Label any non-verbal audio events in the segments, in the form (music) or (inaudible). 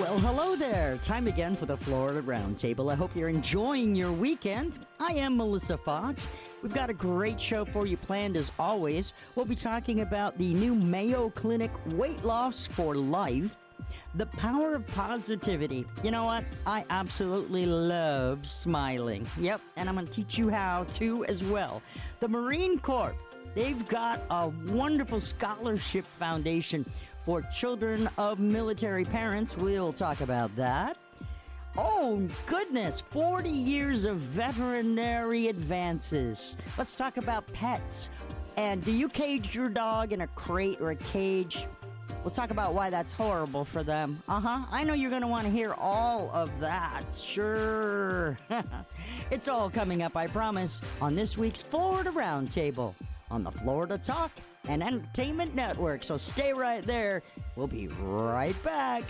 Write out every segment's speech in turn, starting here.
Well, hello there. Time again for the Florida Roundtable. I hope you're enjoying your weekend. I am Melissa Fox. We've got a great show for you planned as always. We'll be talking about the new Mayo Clinic Weight Loss for Life. The power of positivity. You know what? I absolutely love smiling. Yep, and I'm going to teach you how to as well. The Marine Corps. They've got a wonderful scholarship foundation for children of military parents. We'll talk about that. Oh, goodness, 40 years of veterinary advances. Let's talk about pets. And do you cage your dog in a crate or a cage? We'll talk about why that's horrible for them. Uh huh. I know you're going to want to hear all of that. Sure. (laughs) it's all coming up, I promise, on this week's Florida Roundtable on the Florida Talk and Entertainment Network. So stay right there. We'll be right back.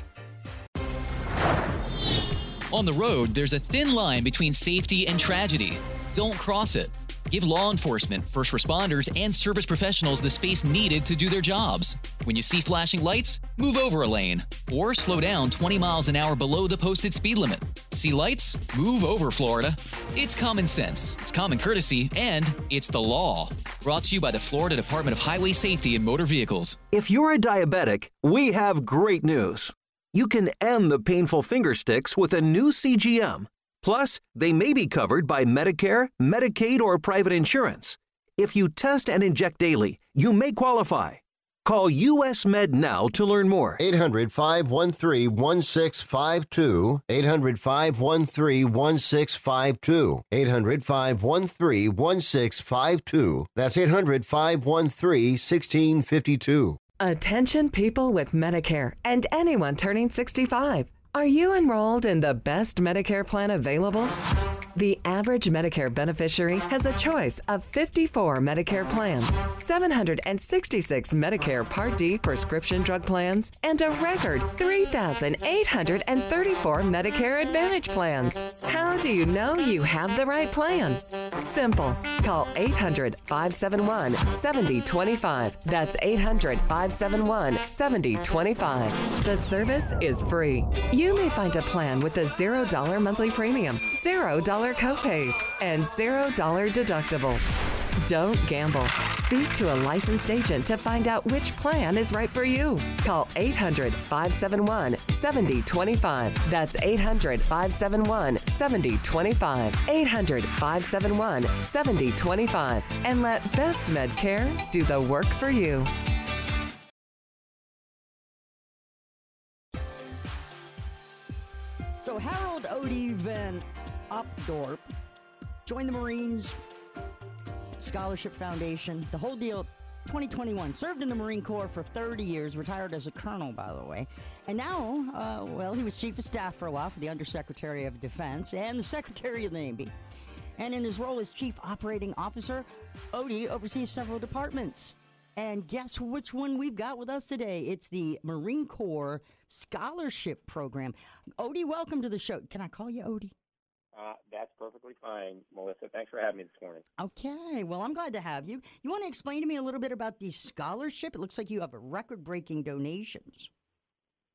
On the road, there's a thin line between safety and tragedy. Don't cross it. Give law enforcement, first responders, and service professionals the space needed to do their jobs. When you see flashing lights, move over a lane or slow down 20 miles an hour below the posted speed limit. See lights? Move over, Florida. It's common sense, it's common courtesy, and it's the law. Brought to you by the Florida Department of Highway Safety and Motor Vehicles. If you're a diabetic, we have great news. You can end the painful finger sticks with a new CGM. Plus, they may be covered by Medicare, Medicaid, or private insurance. If you test and inject daily, you may qualify. Call US Med now to learn more. 800 513 1652. 800 513 1652. 800 513 1652. That's 800 513 1652. Attention people with Medicare and anyone turning 65. Are you enrolled in the best Medicare plan available? The average Medicare beneficiary has a choice of 54 Medicare plans, 766 Medicare Part D prescription drug plans, and a record 3,834 Medicare Advantage plans. How do you know you have the right plan? Simple. Call 800 571 7025. That's 800 571 7025. The service is free. You may find a plan with a $0 monthly premium, $0 copays, and $0 deductible. Don't gamble. Speak to a licensed agent to find out which plan is right for you. Call 800 571 7025. That's 800 571 7025. 800 571 7025. And let Best Medcare do the work for you. So Harold Odie Van Opdorp joined the Marines Scholarship Foundation, the whole deal. 2021 served in the Marine Corps for 30 years, retired as a colonel, by the way, and now, uh, well, he was chief of staff for a while for the Undersecretary of Defense and the (laughs) Secretary of the Navy. And in his role as chief operating officer, Odie oversees several departments. And guess which one we've got with us today? It's the Marine Corps Scholarship Program. Odie, welcome to the show. Can I call you Odie? Uh, that's perfectly fine, Melissa. Thanks for having me this morning. Okay, well, I'm glad to have you. You want to explain to me a little bit about the scholarship? It looks like you have record breaking donations.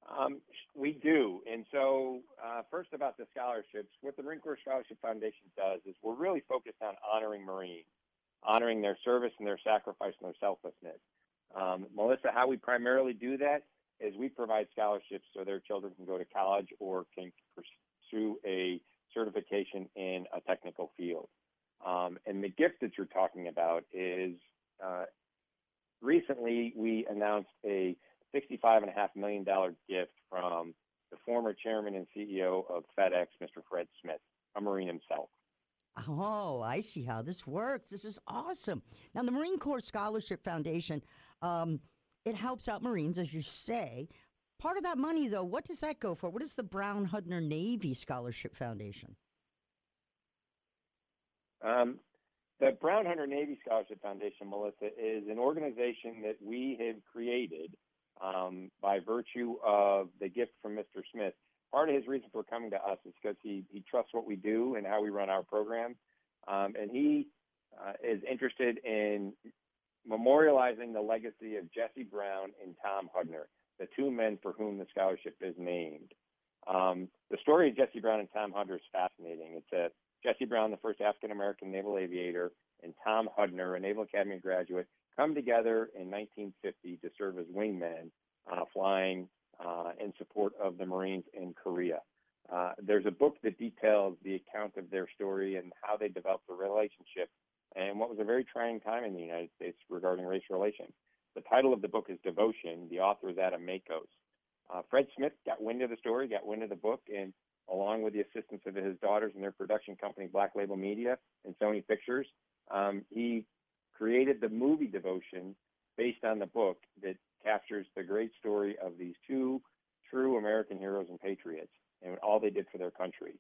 Um, we do. And so, uh, first about the scholarships, what the Marine Corps Scholarship Foundation does is we're really focused on honoring Marines, honoring their service and their sacrifice and their selflessness. Um, Melissa, how we primarily do that is we provide scholarships so their children can go to college or can pursue a certification in a technical field. Um, and the gift that you're talking about is uh, recently we announced a $65.5 million gift from the former chairman and CEO of FedEx, Mr. Fred Smith, a Marine himself. Oh, I see how this works. This is awesome. Now, the Marine Corps Scholarship Foundation, um, it helps out Marines, as you say. Part of that money, though, what does that go for? What is the Brown Hudner Navy Scholarship Foundation? Um, the Brown Hudner Navy Scholarship Foundation, Melissa, is an organization that we have created um, by virtue of the gift from Mr. Smith. Part of his reason for coming to us is because he, he trusts what we do and how we run our program. Um, and he uh, is interested in memorializing the legacy of Jesse Brown and Tom Hudner, the two men for whom the scholarship is named. Um, the story of Jesse Brown and Tom Hudner is fascinating. It's that Jesse Brown, the first African American naval aviator, and Tom Hudner, a Naval Academy graduate, come together in 1950 to serve as wingmen, uh, flying uh, in support of the Marines in Korea. Uh, there's a book that details the account of their story and how they developed a relationship and what was a very trying time in the United States regarding race relations. The title of the book is Devotion. The author is Adam Makos. Uh, Fred Smith got wind of the story, got wind of the book, and along with the assistance of his daughters and their production company, Black Label Media and Sony Pictures, um, he created the movie Devotion based on the book that captures the great story of these two true American heroes and patriots and all they did for their country.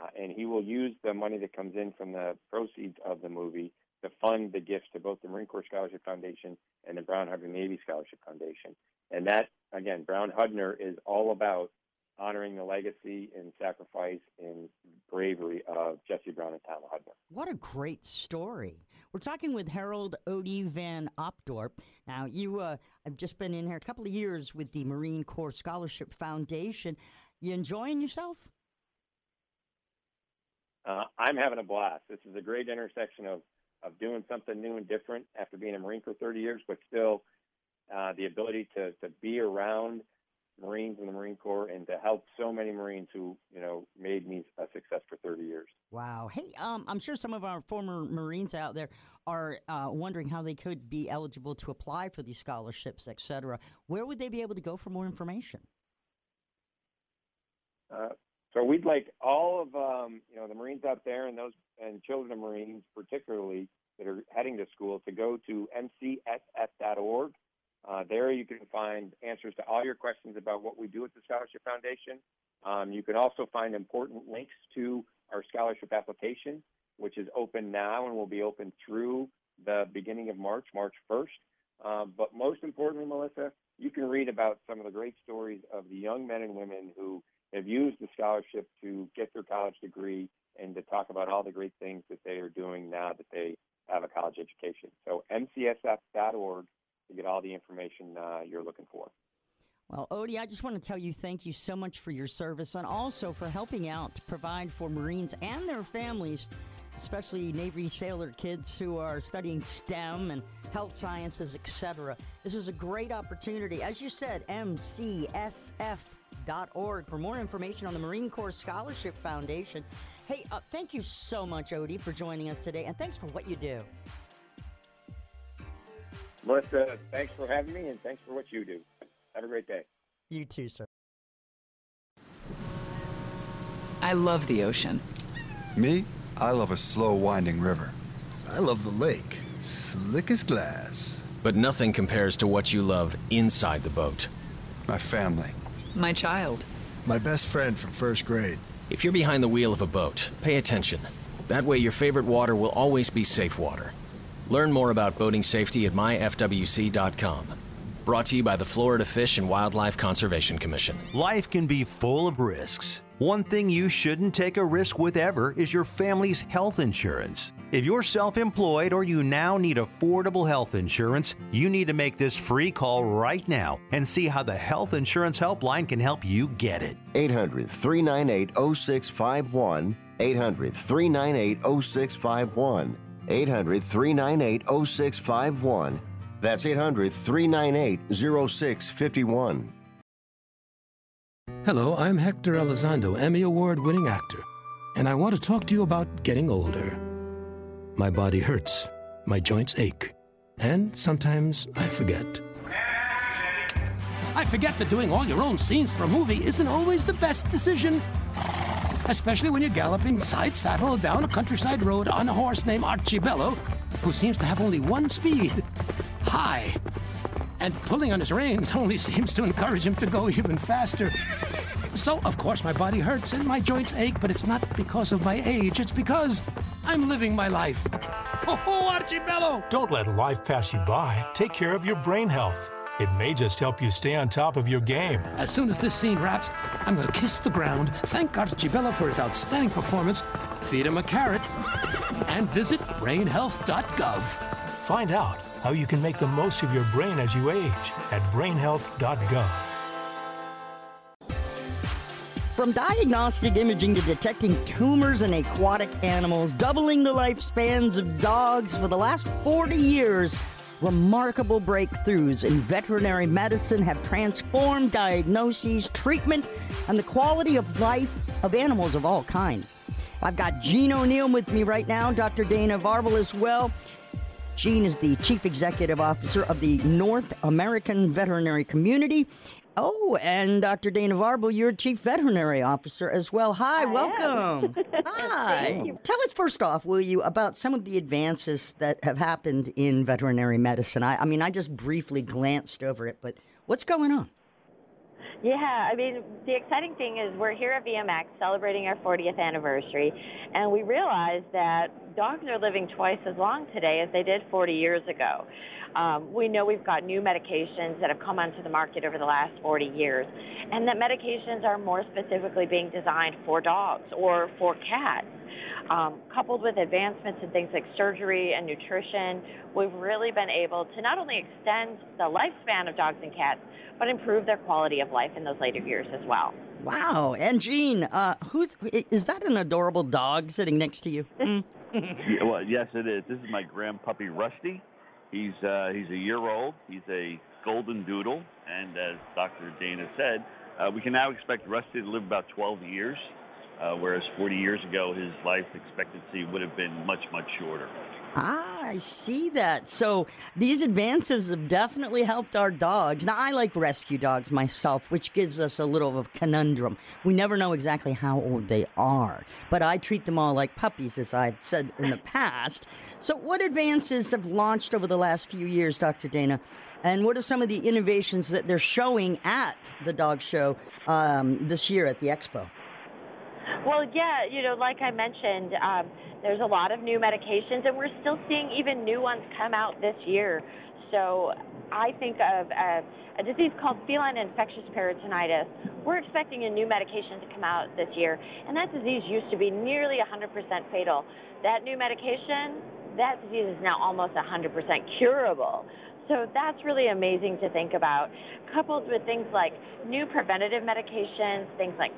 Uh, and he will use the money that comes in from the proceeds of the movie to fund the gifts to both the Marine Corps Scholarship Foundation and the Brown Hudner Navy Scholarship Foundation. And that, again, Brown Hudner is all about honoring the legacy and sacrifice and bravery of Jesse Brown and Tom Hudner. What a great story. We're talking with Harold Odie Van Opdorp. Now, you uh, have just been in here a couple of years with the Marine Corps Scholarship Foundation. You enjoying yourself? Uh, I'm having a blast. This is a great intersection of, of doing something new and different after being a Marine for 30 years, but still uh, the ability to, to be around Marines in the Marine Corps and to help so many Marines who, you know, made me a success for 30 years. Wow. Hey, um, I'm sure some of our former Marines out there are uh, wondering how they could be eligible to apply for these scholarships, et cetera. Where would they be able to go for more information? Uh, so we'd like all of um, you know the Marines out there and those and children of Marines particularly that are heading to school to go to mcsf.org. Uh, there you can find answers to all your questions about what we do at the Scholarship Foundation. Um, you can also find important links to our scholarship application, which is open now and will be open through the beginning of March, March 1st. Uh, but most importantly, Melissa, you can read about some of the great stories of the young men and women who have used the scholarship to get their college degree and to talk about all the great things that they are doing now that they have a college education. So mcsf.org to get all the information uh, you're looking for. Well, Odie, I just want to tell you thank you so much for your service and also for helping out to provide for Marines and their families, especially Navy sailor kids who are studying STEM and health sciences, etc. This is a great opportunity. As you said, MCSF marine for more information on the Marine Corps Scholarship Foundation. Hey, uh, thank you so much, Odie, for joining us today, and thanks for what you do. Melissa, thanks for having me, and thanks for what you do. Have a great day. You too, sir. I love the ocean. Me? I love a slow winding river. I love the lake, slick as glass. But nothing compares to what you love inside the boat. My family. My child. My best friend from first grade. If you're behind the wheel of a boat, pay attention. That way, your favorite water will always be safe water. Learn more about boating safety at myfwc.com. Brought to you by the Florida Fish and Wildlife Conservation Commission. Life can be full of risks. One thing you shouldn't take a risk with ever is your family's health insurance. If you're self employed or you now need affordable health insurance, you need to make this free call right now and see how the Health Insurance Helpline can help you get it. 800 398 0651. 800 398 0651. 800 398 0651. That's 800 398 0651. Hello, I'm Hector Elizondo, Emmy Award winning actor, and I want to talk to you about getting older. My body hurts, my joints ache, and sometimes I forget. I forget that doing all your own scenes for a movie isn't always the best decision. Especially when you're galloping side saddle down a countryside road on a horse named Archibello, who seems to have only one speed high and pulling on his reins only (laughs) seems to encourage him to go even faster. So, of course, my body hurts and my joints ache, but it's not because of my age, it's because I'm living my life. Oh, Archibello! Don't let life pass you by. Take care of your brain health. It may just help you stay on top of your game. As soon as this scene wraps, I'm going to kiss the ground, thank Archibello for his outstanding performance, feed him a carrot, and visit brainhealth.gov. Find out how you can make the most of your brain as you age at brainhealth.gov. From diagnostic imaging to detecting tumors in aquatic animals, doubling the lifespans of dogs for the last 40 years, remarkable breakthroughs in veterinary medicine have transformed diagnoses, treatment, and the quality of life of animals of all kinds. I've got Gene O'Neill with me right now, Dr. Dana Varble as well. Gene is the Chief Executive Officer of the North American Veterinary Community. Oh, and Dr. Dana Varble, you're Chief Veterinary Officer as well. Hi, I welcome. (laughs) Hi. Tell us first off, will you, about some of the advances that have happened in veterinary medicine? I, I mean, I just briefly glanced over it, but what's going on? Yeah, I mean, the exciting thing is we're here at VMX celebrating our 40th anniversary, and we realized that dogs are living twice as long today as they did 40 years ago. Um, we know we've got new medications that have come onto the market over the last 40 years, and that medications are more specifically being designed for dogs or for cats. Um, coupled with advancements in things like surgery and nutrition, we've really been able to not only extend the lifespan of dogs and cats, but improve their quality of life in those later years as well. Wow. And Gene, uh, who's is that an adorable dog sitting next to you? (laughs) Mm. yeah, well, yes, it is. This is my grand puppy Rusty. He's uh, he's a year old. He's a golden doodle, and as Dr. Dana said, uh, we can now expect Rusty to live about 12 years, uh, whereas 40 years ago his life expectancy would have been much much shorter. Ah, I see that. So these advances have definitely helped our dogs. Now, I like rescue dogs myself, which gives us a little of a conundrum. We never know exactly how old they are, but I treat them all like puppies, as I've said in the past. So, what advances have launched over the last few years, Dr. Dana? And what are some of the innovations that they're showing at the dog show um, this year at the expo? Well, yeah, you know, like I mentioned, um, there's a lot of new medications, and we're still seeing even new ones come out this year. So I think of a, a disease called feline infectious peritonitis. We're expecting a new medication to come out this year, and that disease used to be nearly 100% fatal. That new medication, that disease is now almost 100% curable. So that's really amazing to think about, coupled with things like new preventative medications, things like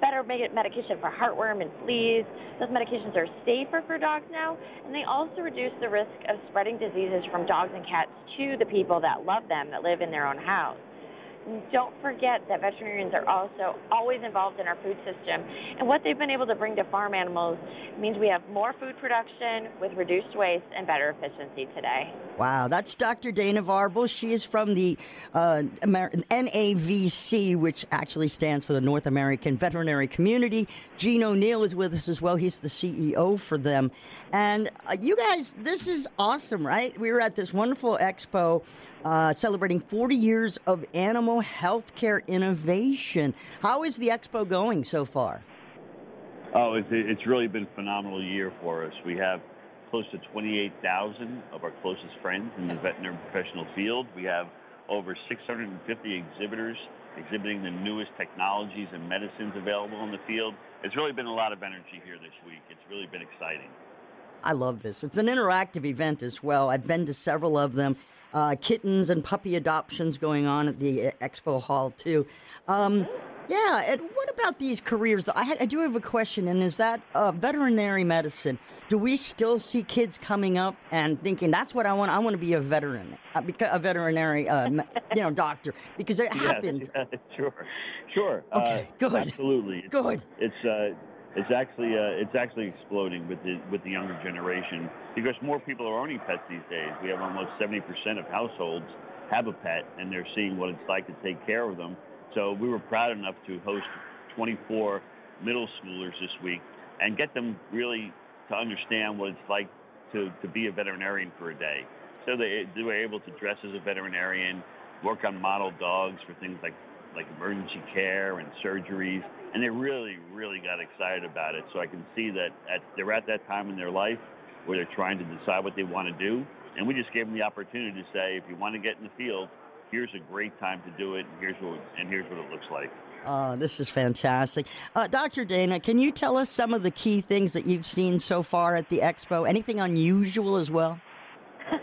better medication for heartworm and fleas. Those medications are safer for dogs now, and they also reduce the risk of spreading diseases from dogs and cats to the people that love them that live in their own house. Don't forget that veterinarians are also always involved in our food system, and what they've been able to bring to farm animals means we have more food production with reduced waste and better efficiency today. Wow, that's Dr. Dana Varble. She is from the uh, Amer- NAVC, which actually stands for the North American Veterinary Community. Gene O'Neill is with us as well. He's the CEO for them. And uh, you guys, this is awesome, right? We were at this wonderful expo uh, celebrating 40 years of animal healthcare innovation. How is the expo going so far? Oh, it's, it's really been a phenomenal year for us. We have close to 28,000 of our closest friends in the veterinary professional field. We have over 650 exhibitors exhibiting the newest technologies and medicines available in the field. It's really been a lot of energy here this week. It's really been exciting. I love this. It's an interactive event as well. I've been to several of them. Uh, kittens and puppy adoptions going on at the uh, expo hall too. Um, yeah, and what about these careers? I, I do have a question, and is that uh, veterinary medicine? Do we still see kids coming up and thinking that's what I want? I want to be a veteran, uh, a veterinary, uh, you know, doctor, because it yes, happened. Yeah, (laughs) sure, sure. Okay, good. Absolutely, it's, good. It's uh, it's actually uh, it's actually exploding with the with the younger generation because more people are owning pets these days. We have almost 70% of households have a pet, and they're seeing what it's like to take care of them so we were proud enough to host 24 middle schoolers this week and get them really to understand what it's like to, to be a veterinarian for a day. So they, they were able to dress as a veterinarian, work on model dogs for things like, like emergency care and surgeries, and they really, really got excited about it. So I can see that at, they're at that time in their life where they're trying to decide what they want to do. And we just gave them the opportunity to say, if you want to get in the field, here's a great time to do it, and here's what and here's what it looks like. Uh, this is fantastic. Uh, Dr. Dana, can you tell us some of the key things that you've seen so far at the expo? Anything unusual as well? (laughs)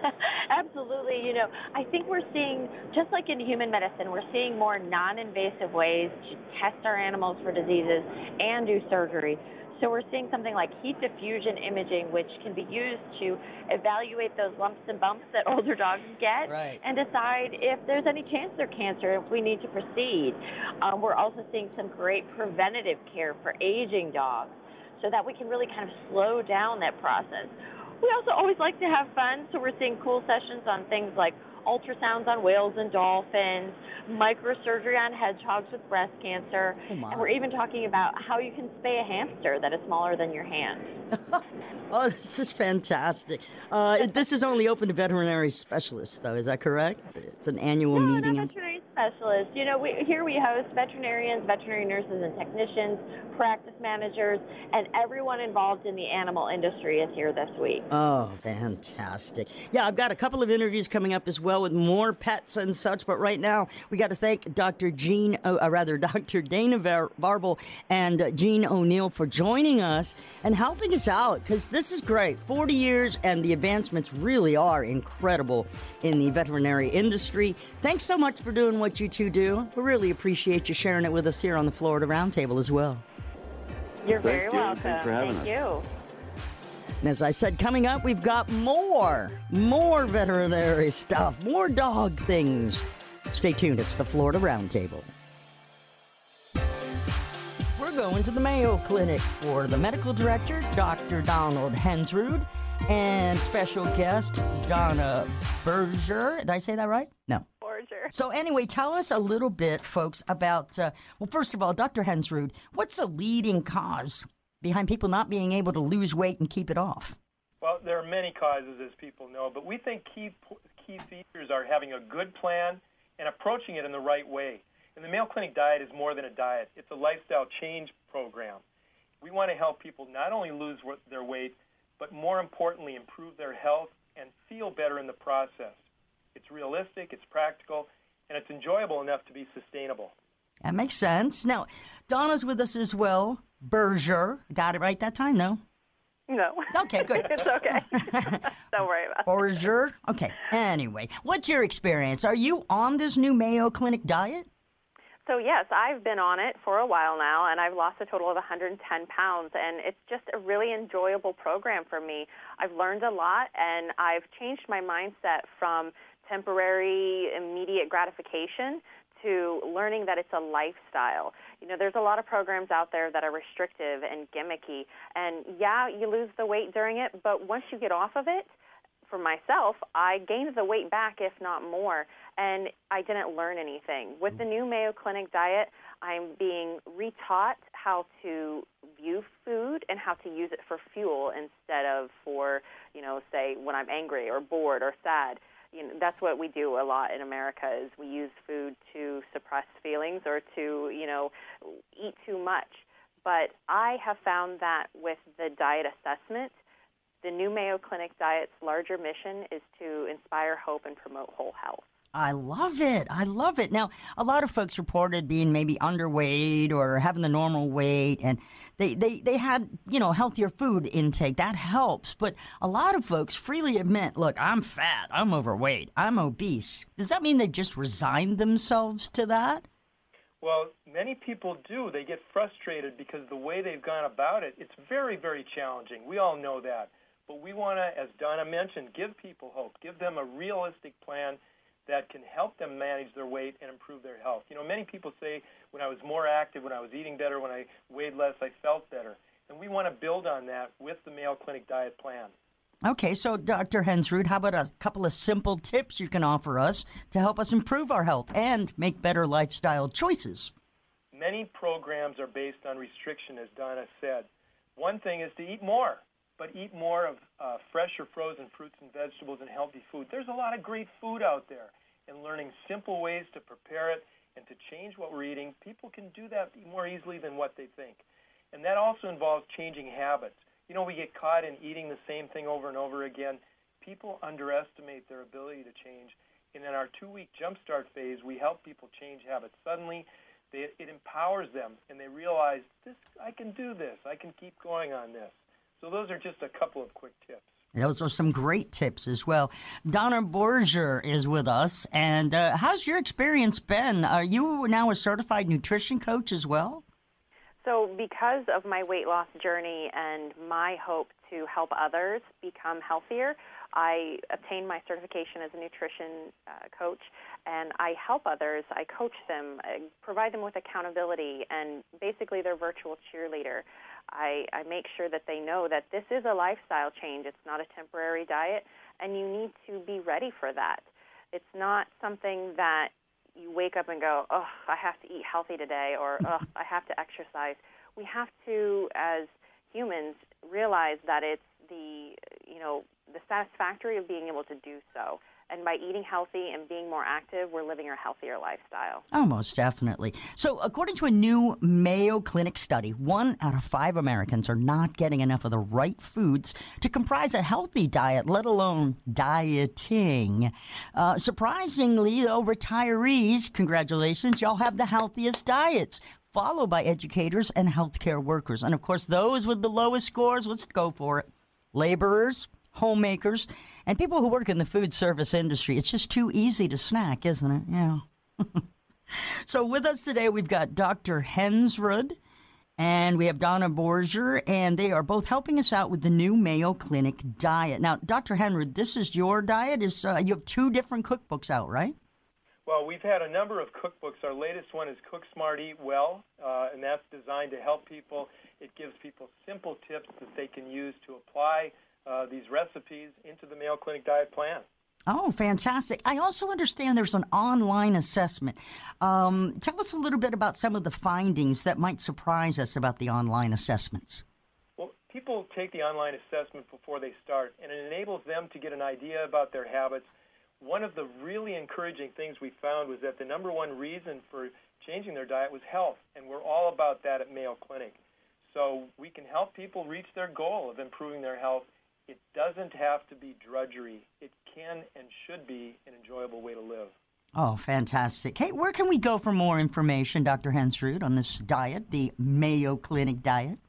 Absolutely. You know, know, I think we're seeing, just like in human medicine, we're seeing more non invasive ways to test our animals for diseases and do surgery. So we're seeing something like heat diffusion imaging, which can be used to evaluate those lumps and bumps that (laughs) older dogs get Right. and decide if there's any chance they're cancer, if we need to proceed. Um, we're also seeing some great preventative care for aging dogs so that we can really kind of slow down that process. We also always like to have fun, so we're seeing cool sessions on things like ultrasounds on whales and dolphins, microsurgery on hedgehogs with breast cancer, Oh, and we're even talking about how you can spay a hamster that is smaller than your hand. (laughs) Oh, this is fantastic. Uh, this is only open to veterinary specialists, though. Is that correct? It's an annual No, meeting. not veterinary specialists. You know, we, here we host veterinarians, veterinary nurses and technicians, practice managers, and everyone involved in the animal industry is here this week. Oh, fantastic. Yeah, I've got a couple of interviews coming up as well with more pets and such, but right now we got to thank Dr. Gene, uh, uh, rather, (laughs) Dr. Dana Varble and uh, Gene O'Neill for joining us and helping us out because this is great. 40 years and the advancements really are incredible in the veterinary industry. Thanks so much for doing what you two do. We really appreciate you sharing it with us here on the Florida Roundtable as well. You're Thank very you. welcome. Thanks for having Thank us. you. And as I said, coming up, we've got more, more veterinary stuff, more dog things. Stay tuned. It's the Florida Roundtable. We're going to the Mayo Clinic for the medical director, Dr. Donald Hensrud, and special guest, Donna Berger. Did I say that right? No. Borger. So, anyway, tell us a little bit, folks, about. Uh, well, first of all, Dr. Hensrud, what's the leading cause behind people not being able to lose weight and keep it off? Well, there are many causes, as people know, but we think key key features are having a good plan and approaching it in the right way. And the Mayo Clinic diet is more than a diet; it's a lifestyle change program. We want to help people not only lose their weight, but more importantly, improve their health and feel better in the process. It's realistic, it's practical, and it's enjoyable enough to be sustainable. That makes sense. Now, Donna's with us as well. Berger. Got it right that time? No? No. Okay, good. (laughs) it's okay. (laughs) Don't worry about it. Berger? Okay. Anyway, what's your experience? Are you on this new Mayo Clinic diet? So, yes, I've been on it for a while now, and I've lost a total of 110 pounds, and it's just a really enjoyable program for me. I've learned a lot, and I've changed my mindset from temporary, immediate gratification to learning that it's a lifestyle. You know, there's a lot of programs out there that are restrictive and gimmicky, and yeah, you lose the weight during it, but once you get off of it, for myself, I gained the weight back, if not more, and I didn't learn anything. With the new Mayo Clinic diet, I'm being retaught how to view food and how to use it for fuel instead of for, you know, say when I'm angry or bored or sad. You know, that's what we do a lot in America is we use food to suppress feelings or to, you know, eat too much. But I have found that with the diet assessment, the new Mayo Clinic diet's larger mission is to inspire hope and promote whole health. I love it. I love it. Now, a lot of folks reported being maybe underweight or having the normal weight, and they, they, they had, you know, healthier food intake. That helps. But a lot of folks freely admit, look, I'm fat, I'm overweight, I'm obese. Does that mean they just resigned themselves to that? Well, many people do. They get frustrated because the way they've gone about it, it's very, very challenging. We all know that. But we want to, as Donna mentioned, give people hope, give them a realistic plan that can help them manage their weight and improve their health. You know, many people say when I was more active, when I was eating better, when I weighed less, I felt better. And we want to build on that with the Mayo Clinic diet plan. Okay, so Dr. Hensrud, how about a couple of simple tips you can offer us to help us improve our health and make better lifestyle choices? Many programs are based on restriction, as Donna said. One thing is to eat more, but eat more of uh, fresh or frozen fruits and vegetables and healthy food. There's a lot of great food out there, and learning simple ways to prepare it and to change what we're eating, people can do that more easily than what they think. And that also involves changing habits. You know, we get caught in eating the same thing over and over again. People underestimate their ability to change. And in our two week jumpstart phase, we help people change habits. Suddenly, they, it empowers them, and they realize, this, I can do this. I can keep going on this. So, those are just a couple of quick tips. Those are some great tips as well. Donna Borger is with us. And uh, how's your experience been? Are you now a certified nutrition coach as well? So, because of my weight loss journey and my hope to help others become healthier, I obtained my certification as a nutrition uh, coach, and I help others. I coach them, I provide them with accountability, and basically their virtual cheerleader. I, I make sure that they know that this is a lifestyle change. It's not a temporary diet, and you need to be ready for that. It's not something that you wake up and go, oh, I have to eat healthy today, or (laughs) oh, I have to exercise. We have to, as humans, realize that it's the you know the satisfactory of being able to do so. And by eating healthy and being more active, we're living a healthier lifestyle. Oh, most definitely. So, according to a new Mayo Clinic study, one out of five Americans are not getting enough of the right foods to comprise a healthy diet, let alone dieting. Uh, surprisingly, though, retirees, congratulations, y'all have the healthiest diets followed by educators and healthcare workers. And of course, those with the lowest scores, let's go for it. Laborers, homemakers, and people who work in the food service industry. It's just too easy to snack, isn't it? Yeah. (laughs) so with us today, we've got Dr. Hensrud and we have Donna Borger, and they are both helping us out with the new Mayo Clinic diet. Now, Dr. Hensrud, this is your diet. Is uh, you have two different cookbooks out, right? Well, we've had a number of cookbooks. Our latest one is Cook Smart, Eat Well, uh, and that's designed to help people. It gives people simple tips that they can use to apply uh, these recipes into the Mayo Clinic diet plan. Oh, fantastic. I also understand there's an online assessment. Um, tell us a little bit about some of the findings that might surprise us about the online assessments. Well, people take the online assessment before they start, and it enables them to get an idea about their habits. One of the really encouraging things we found was that the number one reason for changing their diet was health, and we're all about that at Mayo Clinic. So we can help people reach their goal of improving their health it doesn't have to be drudgery. It can and should be an enjoyable way to live. Oh, fantastic. Hey, where can we go for more information, Dr. Hensrud, on this diet, the Mayo Clinic diet?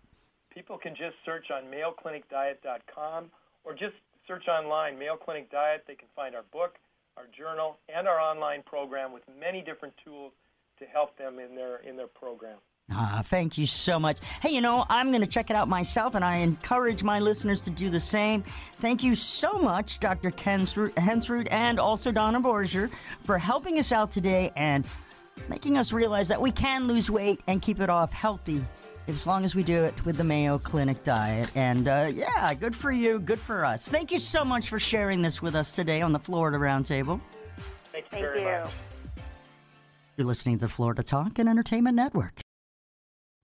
People can just search on mayoclinicdiet.com or just search online Mayo Clinic Diet. They can find our book, our journal, and our online program with many different tools to help them in their in their program. Ah, thank you so much. Hey, you know, I'm going to check it out myself, and I encourage my listeners to do the same. Thank you so much, Dr. Hensrud and also Donna Borger, for helping us out today and making us realize that we can lose weight and keep it off healthy as long as we do it with the Mayo Clinic diet. And uh, yeah, good for you, good for us. Thank you so much for sharing this with us today on the Florida Roundtable. Thank you Thank very you. much. You're listening to the Florida Talk and Entertainment Network.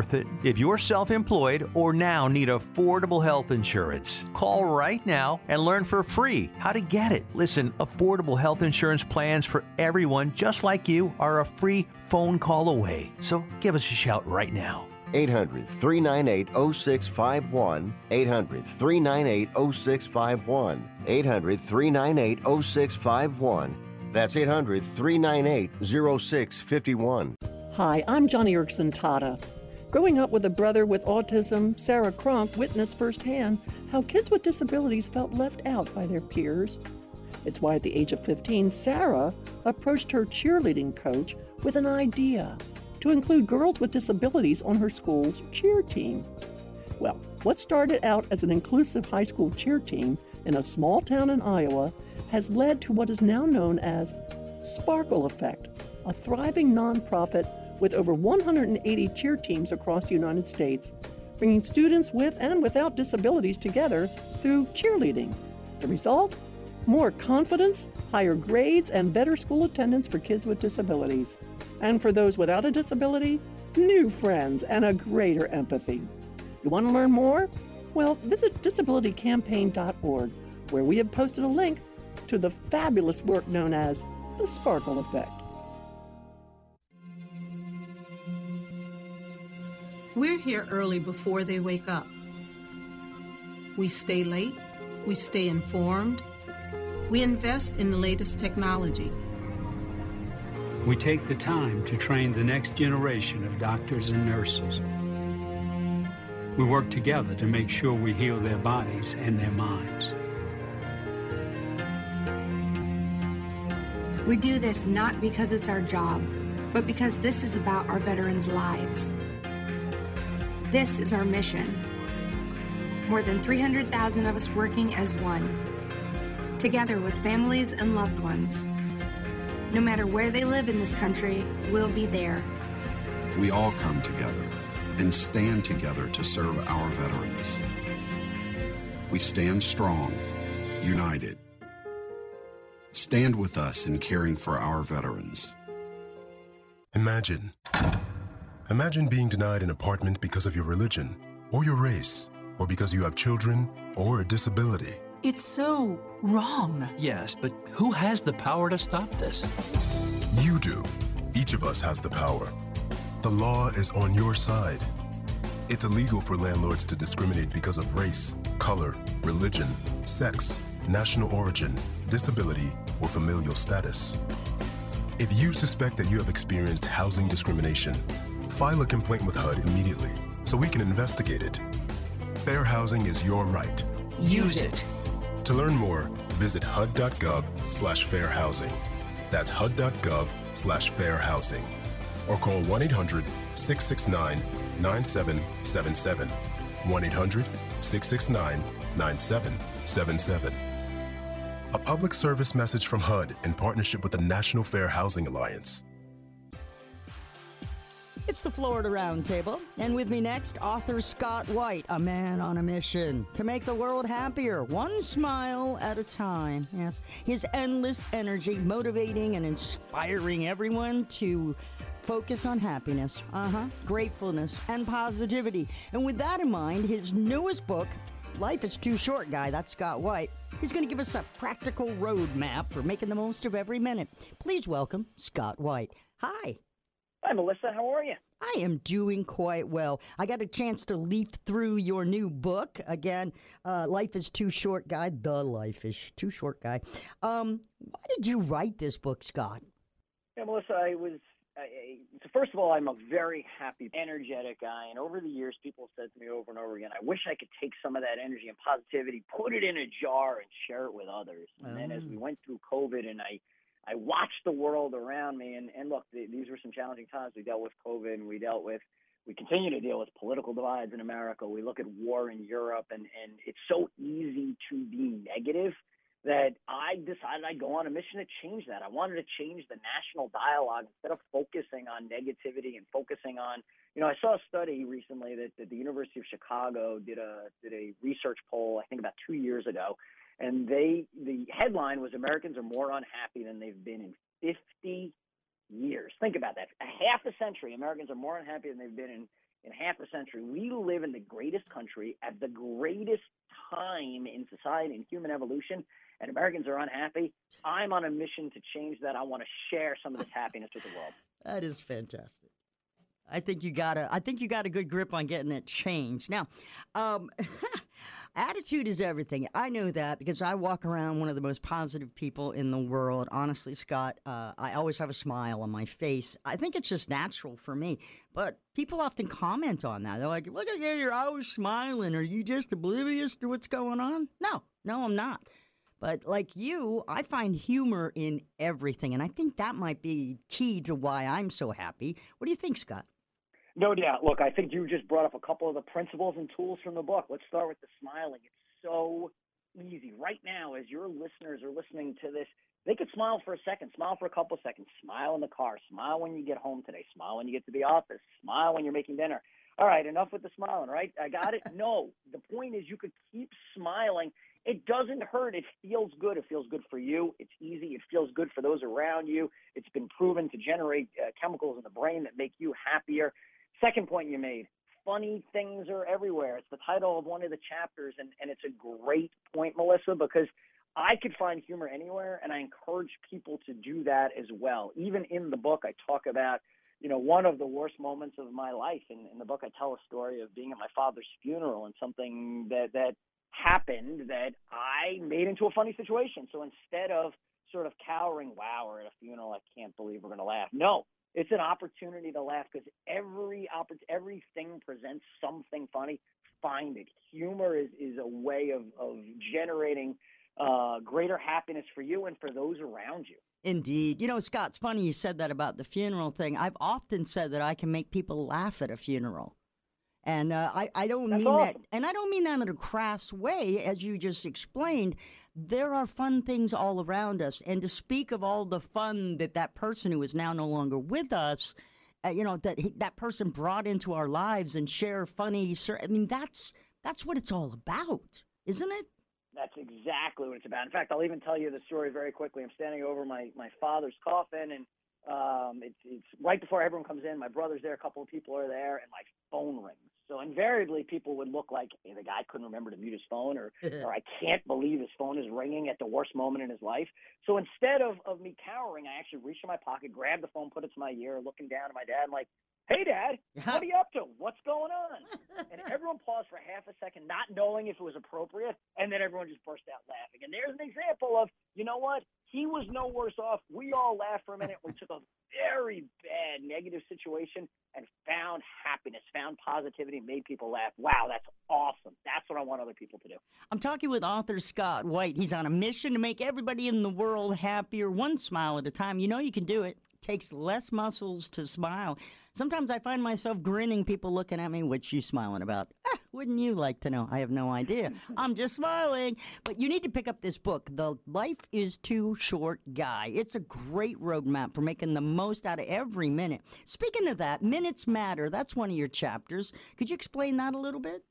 it. If you're self employed or now need affordable health insurance, call right now and learn for free how to get it. Listen, affordable health insurance plans for everyone just like you are a free phone call away. So give us a shout right now. 800 398 0651. 800 398 0651. 800 398 0651. That's 800 398 0651. Hi, I'm Joni Eareckson Tada. Growing up with a brother with autism, Sarah Cronk witnessed firsthand how kids with disabilities felt left out by their peers. It's why at the age of 15, Sarah approached her cheerleading coach with an idea to include girls with disabilities on her school's cheer team. Well, what started out as an inclusive high school cheer team in a small town in Iowa has led to what is now known as Sparkle Effect, a thriving nonprofit with over 180 cheer teams across the United States, bringing students with and without disabilities together through cheerleading. The result? More confidence, higher grades, and better school attendance for kids with disabilities. And for those without a disability, new friends and a greater empathy. You want to learn more? Well, visit disabilitycampaign.org, where we have posted a link to the fabulous work known as the Sparkle Effect. We're here early before they wake up. We stay late, we stay informed, we invest in the latest technology. We take the time to train the next generation of doctors and nurses. We work together to make sure we heal their bodies and their minds. We do this not because it's our job, but because this is about our veterans' lives. This is our mission. More than 300,000 of us working as one, together with families and loved ones. No matter where they live in this country, we'll be there. We all come together and stand together to serve our veterans. We stand strong, united. Stand with us in caring for our veterans. Imagine. Imagine being denied an apartment because of your religion, or your race, or because you have children, or a disability. It's so wrong. Yes, but who has the power to stop this? You do. Each of us has the power. The law is on your side. It's illegal for landlords to discriminate because of race, color, religion, sex, national origin, disability, or familial status. If you suspect that you have experienced housing discrimination, file a complaint with HUD immediately so we can investigate it. Fair housing is your right. Use it. To learn more, visit hud.gov slash fair housing. That's hud.gov slash fair housing. Or call 1 800 669 9777. 1 800 669 9777. A public service message from HUD in partnership with the National Fair Housing Alliance. It's the Florida Roundtable, and with me next, author Scott White, a man on a mission to make the world happier, one smile at a time. Yes, his endless energy motivating and inspiring everyone to focus on happiness, uh huh, gratefulness, and positivity. And with that in mind, his newest book, Life is Too Short, Guy, that's Scott White. He's going to give us a practical roadmap for making the most of every minute. Please welcome Scott White. Hi. Hi, Melissa. How are you? I am doing quite well. I got a chance to leaf through your new book again. Uh, Life is too short, guy. The Life is too short, guy. Um, why did you write this book, Scott? Yeah, Melissa. I was. I, so first of all, I'm a very happy, energetic guy, and over the years, people have said to me over and over again, "I wish I could take some of that energy and positivity, put it in a jar, and share it with others." And then as we went through COVID, and I I watched the world around me, and, and look, th- these were some challenging times. We dealt with COVID, and we dealt with, we continue to deal with political divides in America. We look at war in Europe, and, and it's so easy to be negative that I decided I'd go on a mission to change that. I wanted to change the national dialogue instead of focusing on negativity and focusing on, you know, I saw a study recently that, that the University of Chicago did a did a research poll, I think about two years ago, and they the headline was Americans are more unhappy than they've been in 50 years. Think about that. A half a century, Americans are more unhappy than they've been in in half a century. We live in the greatest country at the greatest time in society and human evolution, and Americans are unhappy. I'm on a mission to change that. I want to share some of this happiness with the world. (laughs) That is fantastic. I think you got a. I think you got a good grip on getting it changed. Now, um, (laughs) attitude is everything. I know that because I walk around one of the most positive people in the world. Honestly, Scott, uh, I always have a smile on my face. I think it's just natural for me. But people often comment on that. They're like, "Look at you, you're always smiling. Are you just oblivious to what's going on?" No, no, I'm not. But like you, I find humor in everything, and I think that might be key to why I'm so happy. What do you think, Scott? No doubt. Look, I think you just brought up a couple of the principles and tools from the book. Let's start with the smiling. It's so easy. Right now, as your listeners are listening to this, they could smile for a second, smile for a couple of seconds, smile in the car, smile when you get home today, smile when you get to the office, smile when you're making dinner. All right, enough with the smiling, right? I got it? (laughs) No. The point is you could keep smiling. It doesn't hurt. It feels good. It feels good for you. It's easy. It feels good for those around you. It's been proven to generate uh, chemicals in the brain that make you happier. Second point you made funny things are everywhere. It's the title of one of the chapters, and, and it's a great point, Melissa, because I could find humor anywhere, and I encourage people to do that as well. Even in the book, I talk about, you know, one of the worst moments of my life. In, in the book, I tell a story of being at my father's funeral and something that that happened that I made into a funny situation. So instead of sort of cowering, wow, we're at a funeral, I can't believe we're going to laugh. No, it's an opportunity to laugh because every oppor- everything presents something funny. Find it. Humor is, is a way of, of generating uh, greater happiness for you and for those around you. Indeed. You know, Scott, it's funny you said that about the funeral thing. I've often said that I can make people laugh at a funeral. And uh, I, I don't That's mean that, and I don't mean that in a crass way, as you just explained. There are fun things all around us, and to speak of all the fun that that person who is now no longer with us, uh, you know, that he, that person brought into our lives and share funny. I mean, that's that's what it's all about, isn't it? That's exactly what it's about. In fact, I'll even tell you the story very quickly. I'm standing over my, my father's coffin, and um, it's, it's right before everyone comes in. My brother's there, a couple of people are there, and my phone rings. So invariably, people would look like, hey, the guy couldn't remember to mute his phone, or, (laughs) or I can't believe his phone is ringing at the worst moment in his life. So instead of, of me cowering, I actually reached in my pocket, grabbed the phone, put it to my ear, looking down at my dad, I'm like, hey, Dad, what are you up to? What's going on? (laughs) and everyone paused for half a second, not knowing if it was appropriate, and then everyone just burst out laughing. And there's an example of, you know what? He was no worse off. We all laughed for a minute. We took a very bad negative situation and found happiness, found positivity, made people laugh. Wow, that's awesome. That's what I want other people to do. I'm talking with author Scott White. He's on a mission to make everybody in the world happier, one smile at a time. You know you can do it. takes less muscles to smile. Sometimes I find myself grinning, people looking at me, what you smiling about? Ah, wouldn't you like to know? I have no idea. (laughs) I'm just smiling. But you need to pick up this book, The Life is Too Short Guy. It's a great roadmap for making the most out of every minute. Speaking of that, minutes matter. That's one of your chapters. Could you explain that a little bit?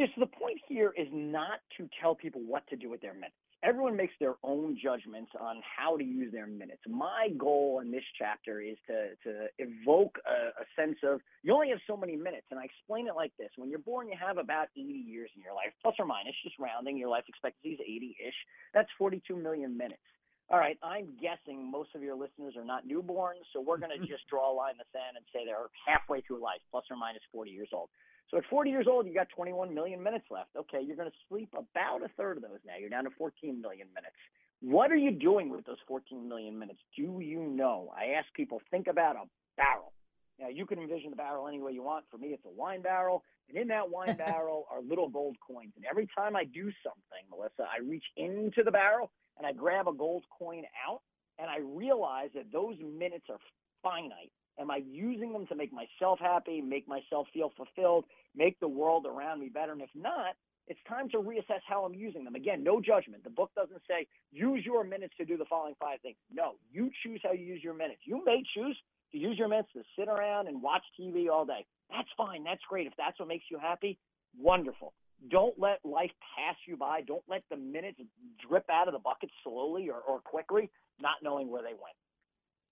Yeah, so the point here is not to tell people what to do with their minutes. Everyone makes their own judgments on how to use their minutes. My goal in this chapter is to, to evoke a, a sense of you only have so many minutes. And I explain it like this when you're born, you have about 80 years in your life, plus or minus, just rounding. Your life expectancy is 80 ish. That's 42 million minutes. All right, I'm guessing most of your listeners are not newborns, so we're going to mm-hmm. just draw a line in the sand and say they're halfway through life, plus or minus 40 years old. So at 40 years old, you got 21 million minutes left. Okay, you're going to sleep about a third of those now. You're down to 14 million minutes. What are you doing with those 14 million minutes? Do you know? I ask people, think about a barrel. Now, you can envision the barrel any way you want. For me, it's a wine barrel. And in that wine (laughs) barrel are little gold coins. And every time I do something, Melissa, I reach into the barrel and I grab a gold coin out and I realize that those minutes are finite. Am I using them to make myself happy, make myself feel fulfilled, make the world around me better? And if not, it's time to reassess how I'm using them. Again, no judgment. The book doesn't say use your minutes to do the following five things. No, you choose how you use your minutes. You may choose to use your minutes to sit around and watch TV all day. That's fine. That's great. If that's what makes you happy, wonderful. Don't let life pass you by. Don't let the minutes drip out of the bucket slowly or, or quickly, not knowing where they went.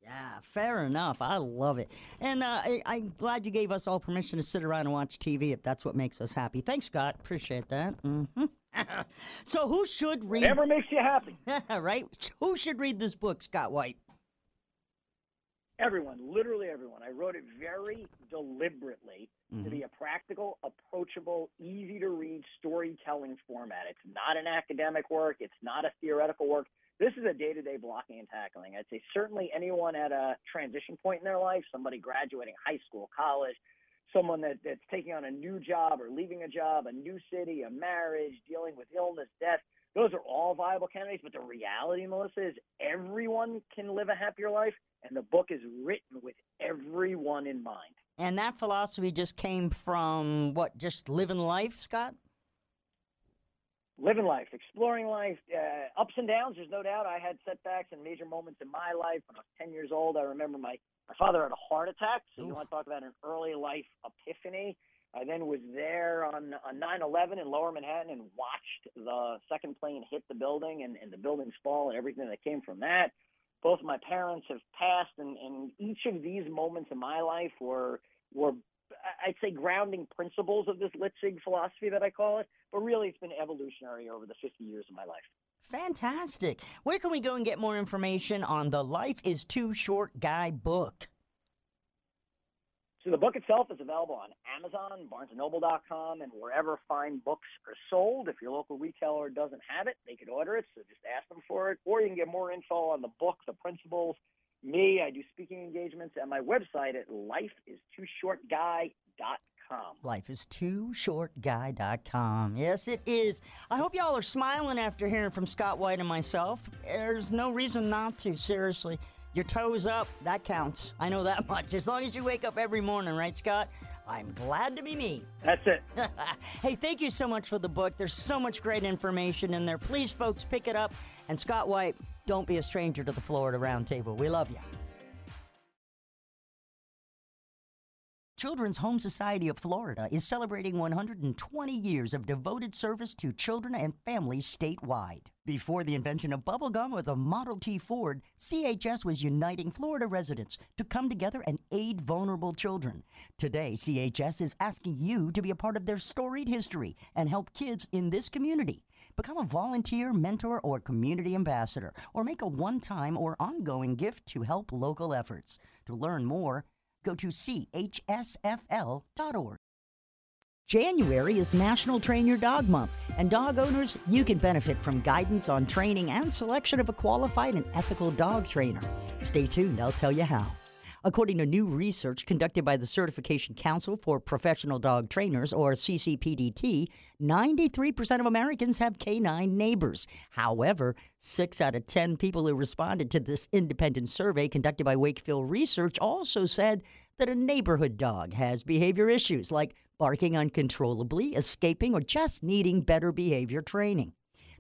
Yeah, fair enough. I love it. And uh, I, I'm glad you gave us all permission to sit around and watch TV if that's what makes us happy. Thanks, Scott. Appreciate that. hmm (laughs) so, who should read? Whatever makes you happy. (laughs) right? Who should read this book, Scott White? Everyone, literally everyone. I wrote it very deliberately to be a practical, approachable, easy to read storytelling format. It's not an academic work, it's not a theoretical work. This is a day to day blocking and tackling. I'd say certainly anyone at a transition point in their life, somebody graduating high school, college, someone that, that's taking on a new job or leaving a job, a new city, a marriage, dealing with illness, death. Those are all viable candidates. But the reality, Melissa, is everyone can live a happier life, and the book is written with everyone in mind. And that philosophy just came from what? Just living life, Scott? Living life, exploring life, uh, ups and downs. There's no doubt I had setbacks and major moments in my life. When I was 10 years old, I remember my, my father had a heart attack. So you want to talk about an early life epiphany. I then was there on, on 9-11 in lower Manhattan and watched the second plane hit the building and, and the building's fall and everything that came from that. Both my parents have passed, and, and each of these moments in my life were were I'd say grounding principles of this Litzig philosophy that I call it, but really it's been evolutionary over the 50 years of my life. Fantastic. Where can we go and get more information on the Life is Too Short Guy book? So the book itself is available on Amazon, BarnesandNoble.com, and wherever fine books are sold. If your local retailer doesn't have it, they could order it. So just ask them for it, or you can get more info on the book, the principles, me. I do speaking engagements at my website at lifeistooshortguy.com. Life is too shortguy.com. Yes, it is. I hope y'all are smiling after hearing from Scott White and myself. There's no reason not to, seriously. Your toes up, that counts. I know that (laughs) much. As long as you wake up every morning, right, Scott? I'm glad to be me. That's it. (laughs) hey, thank you so much for the book. There's so much great information in there. Please, folks, pick it up. And Scott White, don't be a stranger to the Florida Roundtable. We love you. Children's Home Society of Florida is celebrating 120 years of devoted service to children and families statewide. Before the invention of bubblegum or the Model T Ford, CHS was uniting Florida residents to come together and aid vulnerable children. Today, CHS is asking you to be a part of their storied history and help kids in this community. Become a volunteer, mentor, or community ambassador, or make a one time or ongoing gift to help local efforts. To learn more, go to chsfl.org. January is National Train Your Dog Month, and dog owners, you can benefit from guidance on training and selection of a qualified and ethical dog trainer. Stay tuned, I'll tell you how. According to new research conducted by the Certification Council for Professional Dog Trainers, or CCPDT, 93% of Americans have canine neighbors. However, 6 out of 10 people who responded to this independent survey conducted by Wakefield Research also said that a neighborhood dog has behavior issues like barking uncontrollably, escaping, or just needing better behavior training.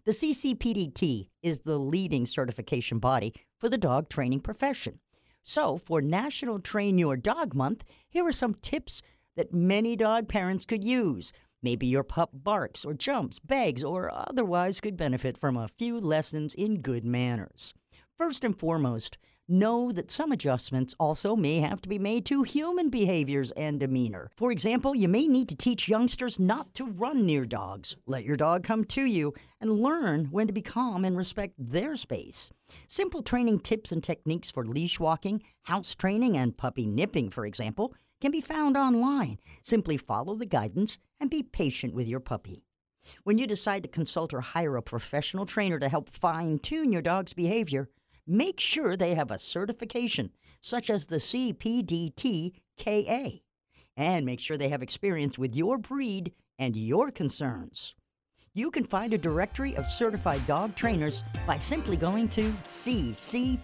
The CCPDT is the leading certification body for the dog training profession. So, for National Train Your Dog Month, here are some tips that many dog parents could use. Maybe your pup barks or jumps, begs, or otherwise could benefit from a few lessons in good manners. First and foremost, know that some adjustments also may have to be made to human behaviors and demeanor. For example, you may need to teach youngsters not to run near dogs. Let your dog come to you and learn when to be calm and respect their space. Simple training tips and techniques for leash walking, house training, and puppy nipping, for example, can be found online. Simply follow the guidance and be patient with your puppy. When you decide to consult or hire a professional trainer to help fine tune your dog's behavior, make sure they have a certification, such as the CPDT KA, and make sure they have experience with your breed and your concerns. You can find a directory of certified dog trainers by simply going to ccpdt.org.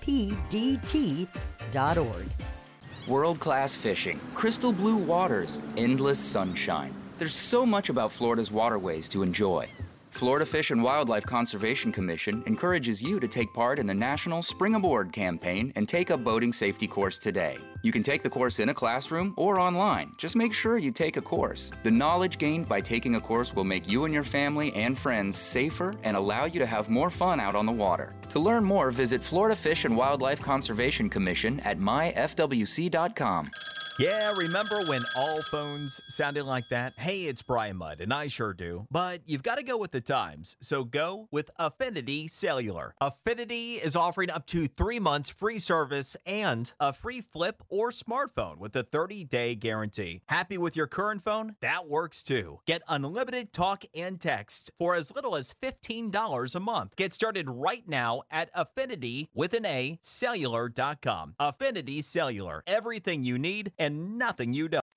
World class fishing, crystal blue waters, endless sunshine. There's so much about Florida's waterways to enjoy. Florida Fish and Wildlife Conservation Commission encourages you to take part in the National Spring Aboard campaign and take a boating safety course today. You can take the course in a classroom or online. Just make sure you take a course. The knowledge gained by taking a course will make you and your family and friends safer and allow you to have more fun out on the water. To learn more, visit Florida Fish and Wildlife Conservation Commission at myfwc.com. Yeah, remember when all phones sounded like that? Hey, it's Brian Mudd, and I sure do. But you've got to go with the times, so go with Affinity Cellular. Affinity is offering up to three months free service and a free flip or smartphone with a 30 day guarantee. Happy with your current phone? That works too. Get unlimited talk and text for as little as $15 a month. Get started right now at Affinity with an A cellular.com. Affinity Cellular. Everything you need and nothing you don't.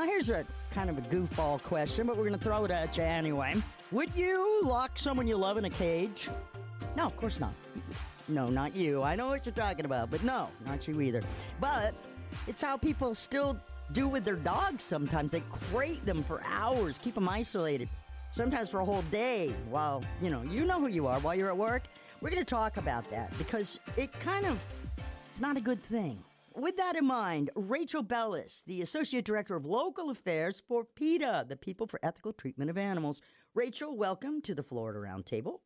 Now, here's a kind of a goofball question, but we're going to throw it at you anyway. Would you lock someone you love in a cage? No, of course not. No, not you. I know what you're talking about, but no, not you either. But it's how people still do with their dogs sometimes. They crate them for hours, keep them isolated, sometimes for a whole day while, you know, you know who you are while you're at work. We're going to talk about that because it kind of it's not a good thing. With that in mind, Rachel Bellis, the Associate Director of Local Affairs for PETA, the People for Ethical Treatment of Animals. Rachel, welcome to the Florida Roundtable.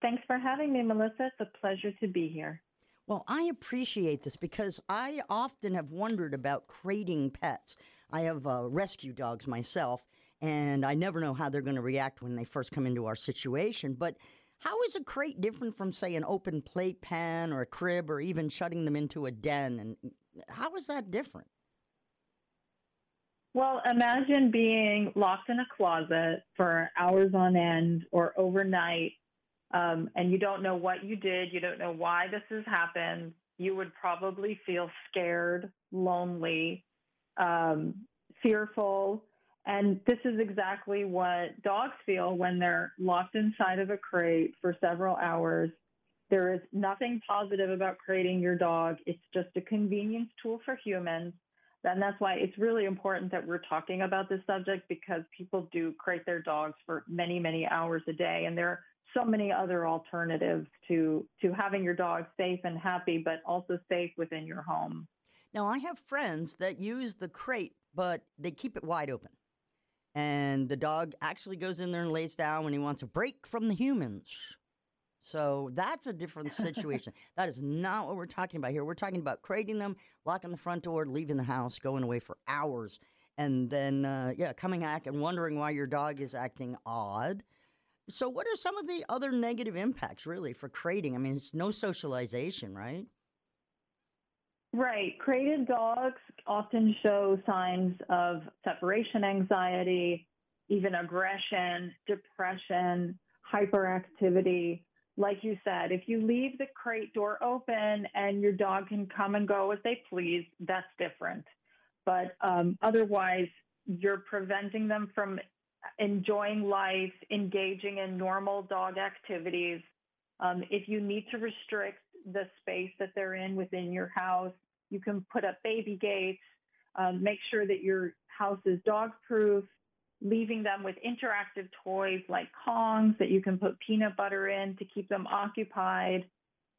Thanks for having me, Melissa. It's a pleasure to be here. Well, I appreciate this because I often have wondered about crating pets. I have uh, rescue dogs myself, and I never know how they're going to react when they first come into our situation. But how is a crate different from, say, an open plate pen or a crib or even shutting them into a den? And how is that different? Well, imagine being locked in a closet for hours on end or overnight, um, and you don't know what you did, you don't know why this has happened. You would probably feel scared, lonely, um, fearful. And this is exactly what dogs feel when they're locked inside of a crate for several hours. There is nothing positive about crating your dog. It's just a convenience tool for humans. And that's why it's really important that we're talking about this subject because people do crate their dogs for many, many hours a day. And there are so many other alternatives to, to having your dog safe and happy, but also safe within your home. Now, I have friends that use the crate, but they keep it wide open and the dog actually goes in there and lays down when he wants a break from the humans. So that's a different (laughs) situation. that is not what we're talking about here. We're talking about crating them, locking the front door, leaving the house, going away for hours, and then uh, yeah, coming back and wondering why your dog is acting odd. So, what are some of the other negative impacts, really, for crating? I mean, it's no socialization, right? Right. Crated dogs often show signs of separation anxiety, even aggression, depression, hyperactivity. Like you said, if you leave the crate door open and your dog can come and go as they please, that's different. But um, otherwise, you're preventing them from enjoying life, engaging in normal dog activities. Um, if you need to restrict the space that they're in within your house, you can put up baby gates, um, make sure that your house is dog proof, leaving them with interactive toys like Kongs that you can put peanut butter in to keep them occupied,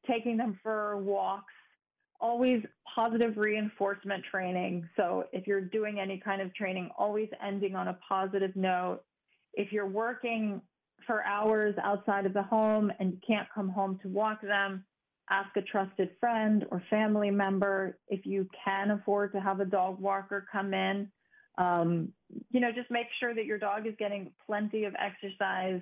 taking them for walks, always positive reinforcement training. So if you're doing any kind of training, always ending on a positive note. If you're working for hours outside of the home and you can't come home to walk them, ask a trusted friend or family member if you can afford to have a dog walker come in. Um, you know, just make sure that your dog is getting plenty of exercise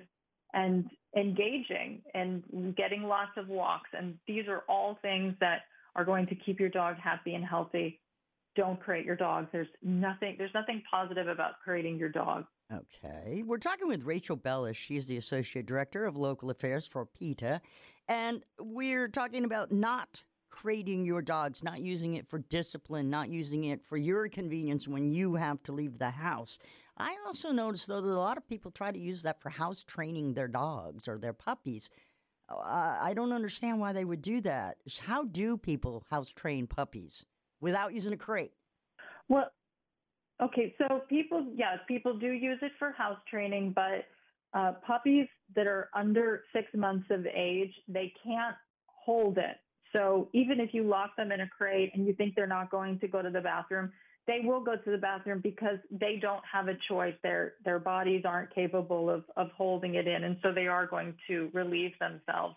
and engaging and getting lots of walks. And these are all things that are going to keep your dog happy and healthy. Don't crate your dog. There's nothing there's nothing positive about crating your dog. Okay. We're talking with Rachel Bellis. She's the Associate Director of Local Affairs for PETA. And we're talking about not crating your dogs, not using it for discipline, not using it for your convenience when you have to leave the house. I also noticed, though, that a lot of people try to use that for house training their dogs or their puppies. Uh, I don't understand why they would do that. How do people house train puppies without using a crate? Well, okay, so people, yes, people do use it for house training, but uh, puppies that are under six months of age, they can't hold it. So even if you lock them in a crate and you think they're not going to go to the bathroom, they will go to the bathroom because they don't have a choice. Their their bodies aren't capable of of holding it in, and so they are going to relieve themselves.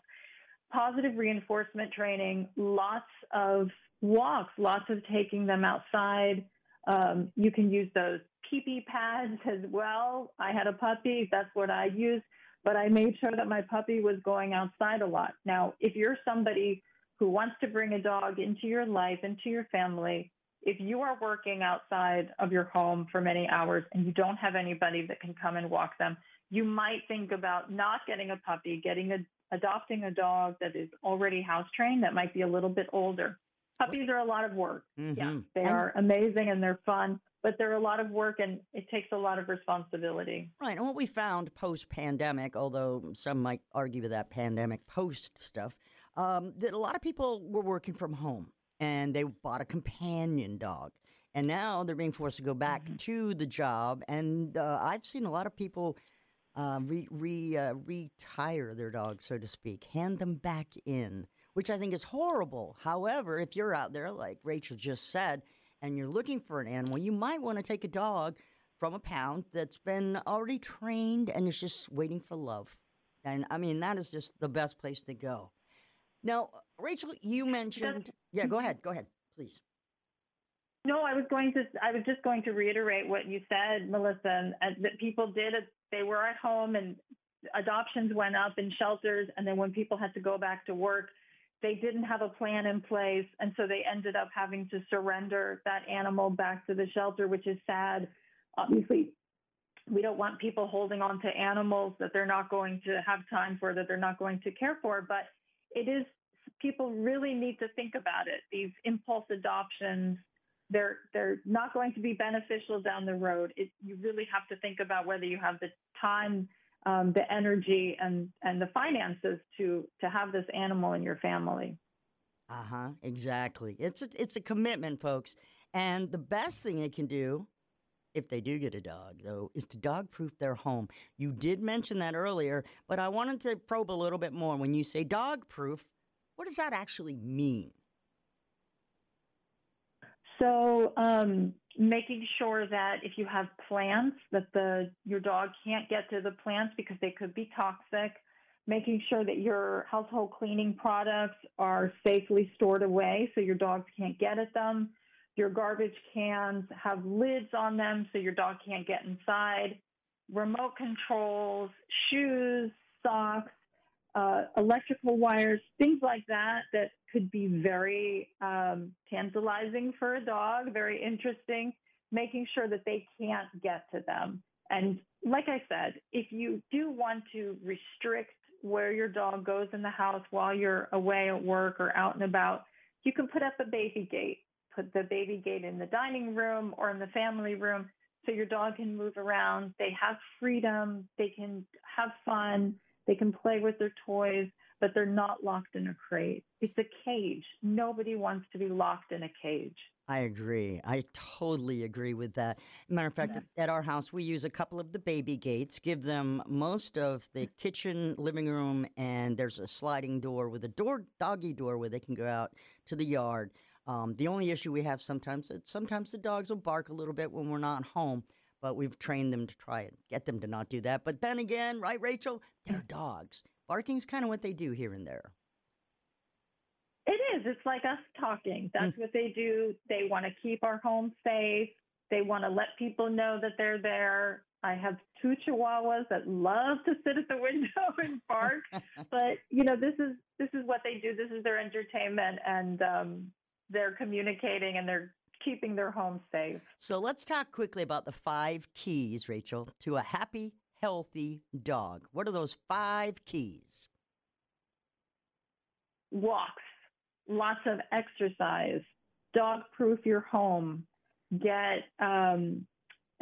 positive reinforcement training, lots of walks, lots of taking them outside. Um, you can use those pee pee pads as well. I had a puppy, that's what I used, but I made sure that my puppy was going outside a lot. Now, if you're somebody who wants to bring a dog into your life, into your family, if you are working outside of your home for many hours and you don't have anybody that can come and walk them, you might think about not getting a puppy, getting a adopting a dog that is already house trained that might be a little bit older. Puppies are a lot of work. Mm-hmm. Yeah, they And- are amazing and they're fun, but they're a lot of work and it takes a lot of responsibility. Right. And what we found post pandemic, although some might argue with that pandemic post stuff, um, that a lot of people were working from home and they bought a companion dog. And now they're being forced to go back to the job. And uh, I've seen a lot of people uh, re, re, uh, retire their dogs, so to speak, hand them back in, which I think is horrible. However, if you're out there, like Rachel just said, and you're looking for an animal, you might want to take a dog from a pound that's been already trained and is just waiting for love. And I mean, that is just the best place to go. Now, Rachel, you mentioned. Yeah, go ahead. Go ahead, please. No, I was going to. I was just going to reiterate what you said, Melissa, and, that people did. They were at home, and adoptions went up in shelters, and then when people had to go back to work, they didn't have a plan in place, and so they ended up having to surrender that animal back to the shelter, which is sad. Obviously, we don't want people holding on to animals that they're not going to have time for, that they're not going to care for, but it is people really need to think about it. These impulse adoptions, they're they're not going to be beneficial down the road. It, you really have to think about whether you have the time, um, the energy, and and the finances to to have this animal in your family. Uh huh. Exactly. It's a, it's a commitment, folks. And the best thing they can do, if they do get a dog, though, is to dog proof their home. You did mention that earlier, but I wanted to probe a little bit more. When you say dog proof, what does that actually mean? So um, making sure that if you have plants, that the your dog can't get to the plants because they could be toxic. Making sure that your household cleaning products are safely stored away so your dogs can't get at them. Your garbage cans have lids on them so your dog can't get inside. Remote controls, shoes, socks, uh, electrical wires, things like that, that could be very um, tantalizing for a dog, very interesting, making sure that they can't get to them. And like I said, if you do want to restrict where your dog goes in the house while you're away at work or out and about, you can put up a baby gate. Put the baby gate in the dining room or in the family room so your dog can move around. They have freedom, they can have fun, they can play with their toys, but they're not locked in a crate. It's a cage. Nobody wants to be locked in a cage. I agree. I totally agree with that. Matter of fact, at our house, we use a couple of the baby gates, give them most of the kitchen, living room, and there's a sliding door with a door, doggy door where they can go out to the yard. Um, the only issue we have sometimes, is sometimes the dogs will bark a little bit when we're not home, but we've trained them to try and get them to not do that. But then again, right, Rachel? They're dogs. Barking's kind of what they do here and there. It is. It's like us talking. That's what they do. They want to keep our home safe. They want to let people know that they're there. I have two chihuahuas that love to sit at the (laughs) window and bark, (laughs) but you know this is this is what they do. This is their entertainment, and um, they're communicating and they're keeping their home safe. So let's talk quickly about the five keys, Rachel, to a happy, healthy dog. What are those five keys? walks, lots of exercise, dog proof your home, get um,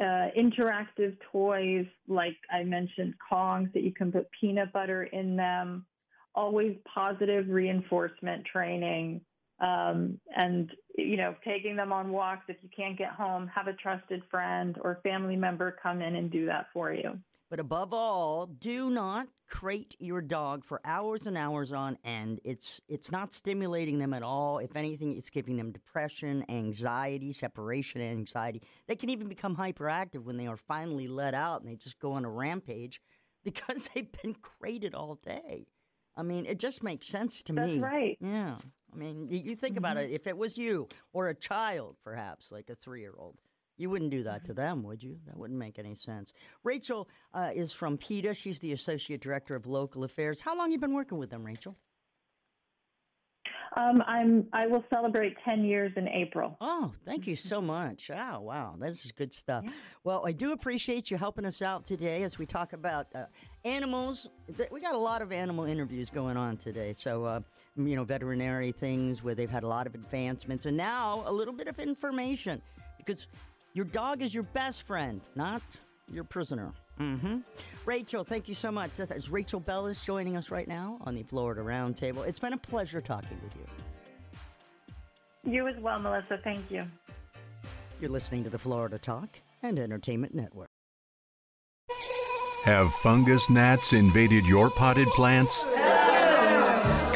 uh, interactive toys like I mentioned, Kongs that you can put peanut butter in them, always positive reinforcement training. Um, and you know, taking them on walks. If you can't get home, have a trusted friend or family member come in and do that for you. But above all, do not crate your dog for hours and hours on end. It's it's not stimulating them at all. If anything, it's giving them depression, anxiety, separation anxiety. They can even become hyperactive when they are finally let out and they just go on a rampage (laughs) because they've been crated all day. I mean, it just makes sense to That's me. That's right. Yeah. I mean, you think about it. If it was you or a child, perhaps like a three-year-old, you wouldn't do that to them, would you? That wouldn't make any sense. Rachel uh, is from PETA. She's the associate director of local affairs. How long you been working with them, Rachel? Um, I'm. I will celebrate 10 years in April. Oh, thank you so much. Oh, (laughs) wow. This is good stuff. Well, I do appreciate you helping us out today as we talk about uh, animals. We got a lot of animal interviews going on today. So, uh, you know, veterinary things where they've had a lot of advancements and now a little bit of information because your dog is your best friend, not your prisoner. Mm-hmm. Rachel, thank you so much. That's Rachel Bellis joining us right now on the Florida Roundtable. It's been a pleasure talking with you. You as well, Melissa. Thank you. You're listening to the Florida Talk and Entertainment Network. Have fungus gnats invaded your potted plants?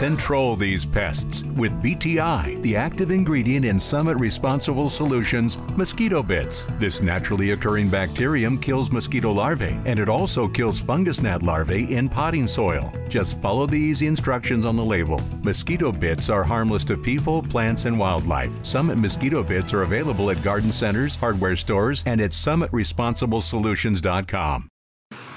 Control these pests with BTI, the active ingredient in Summit Responsible Solutions mosquito bits. This naturally occurring bacterium kills mosquito larvae and it also kills fungus gnat larvae in potting soil. Just follow the easy instructions on the label. Mosquito bits are harmless to people, plants, and wildlife. Summit mosquito bits are available at garden centers, hardware stores, and at summitresponsiblesolutions.com.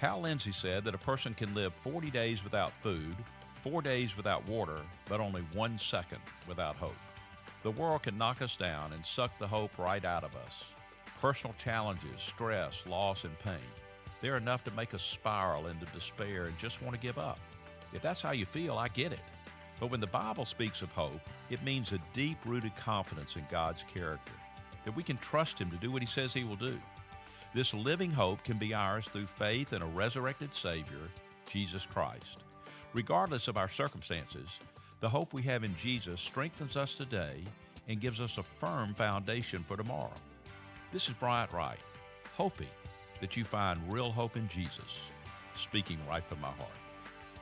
Hal Lindsey said that a person can live 40 days without food, four days without water, but only one second without hope. The world can knock us down and suck the hope right out of us. Personal challenges, stress, loss, and pain, they're enough to make us spiral into despair and just want to give up. If that's how you feel, I get it. But when the Bible speaks of hope, it means a deep rooted confidence in God's character, that we can trust Him to do what He says He will do. This living hope can be ours through faith in a resurrected Savior, Jesus Christ. Regardless of our circumstances, the hope we have in Jesus strengthens us today and gives us a firm foundation for tomorrow. This is Bryant Wright, hoping that you find real hope in Jesus, speaking right from my heart.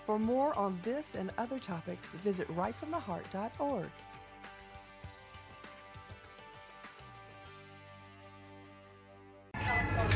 For more on this and other topics, visit rightfromtheheart.org.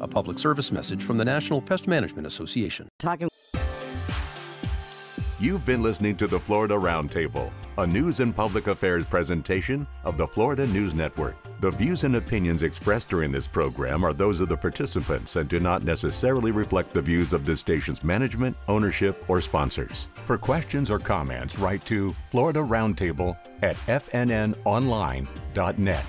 A public service message from the National Pest Management Association. Talking. You've been listening to the Florida Roundtable, a news and public affairs presentation of the Florida News Network. The views and opinions expressed during this program are those of the participants and do not necessarily reflect the views of this station's management, ownership, or sponsors. For questions or comments, write to Florida Roundtable at fnnonline.net.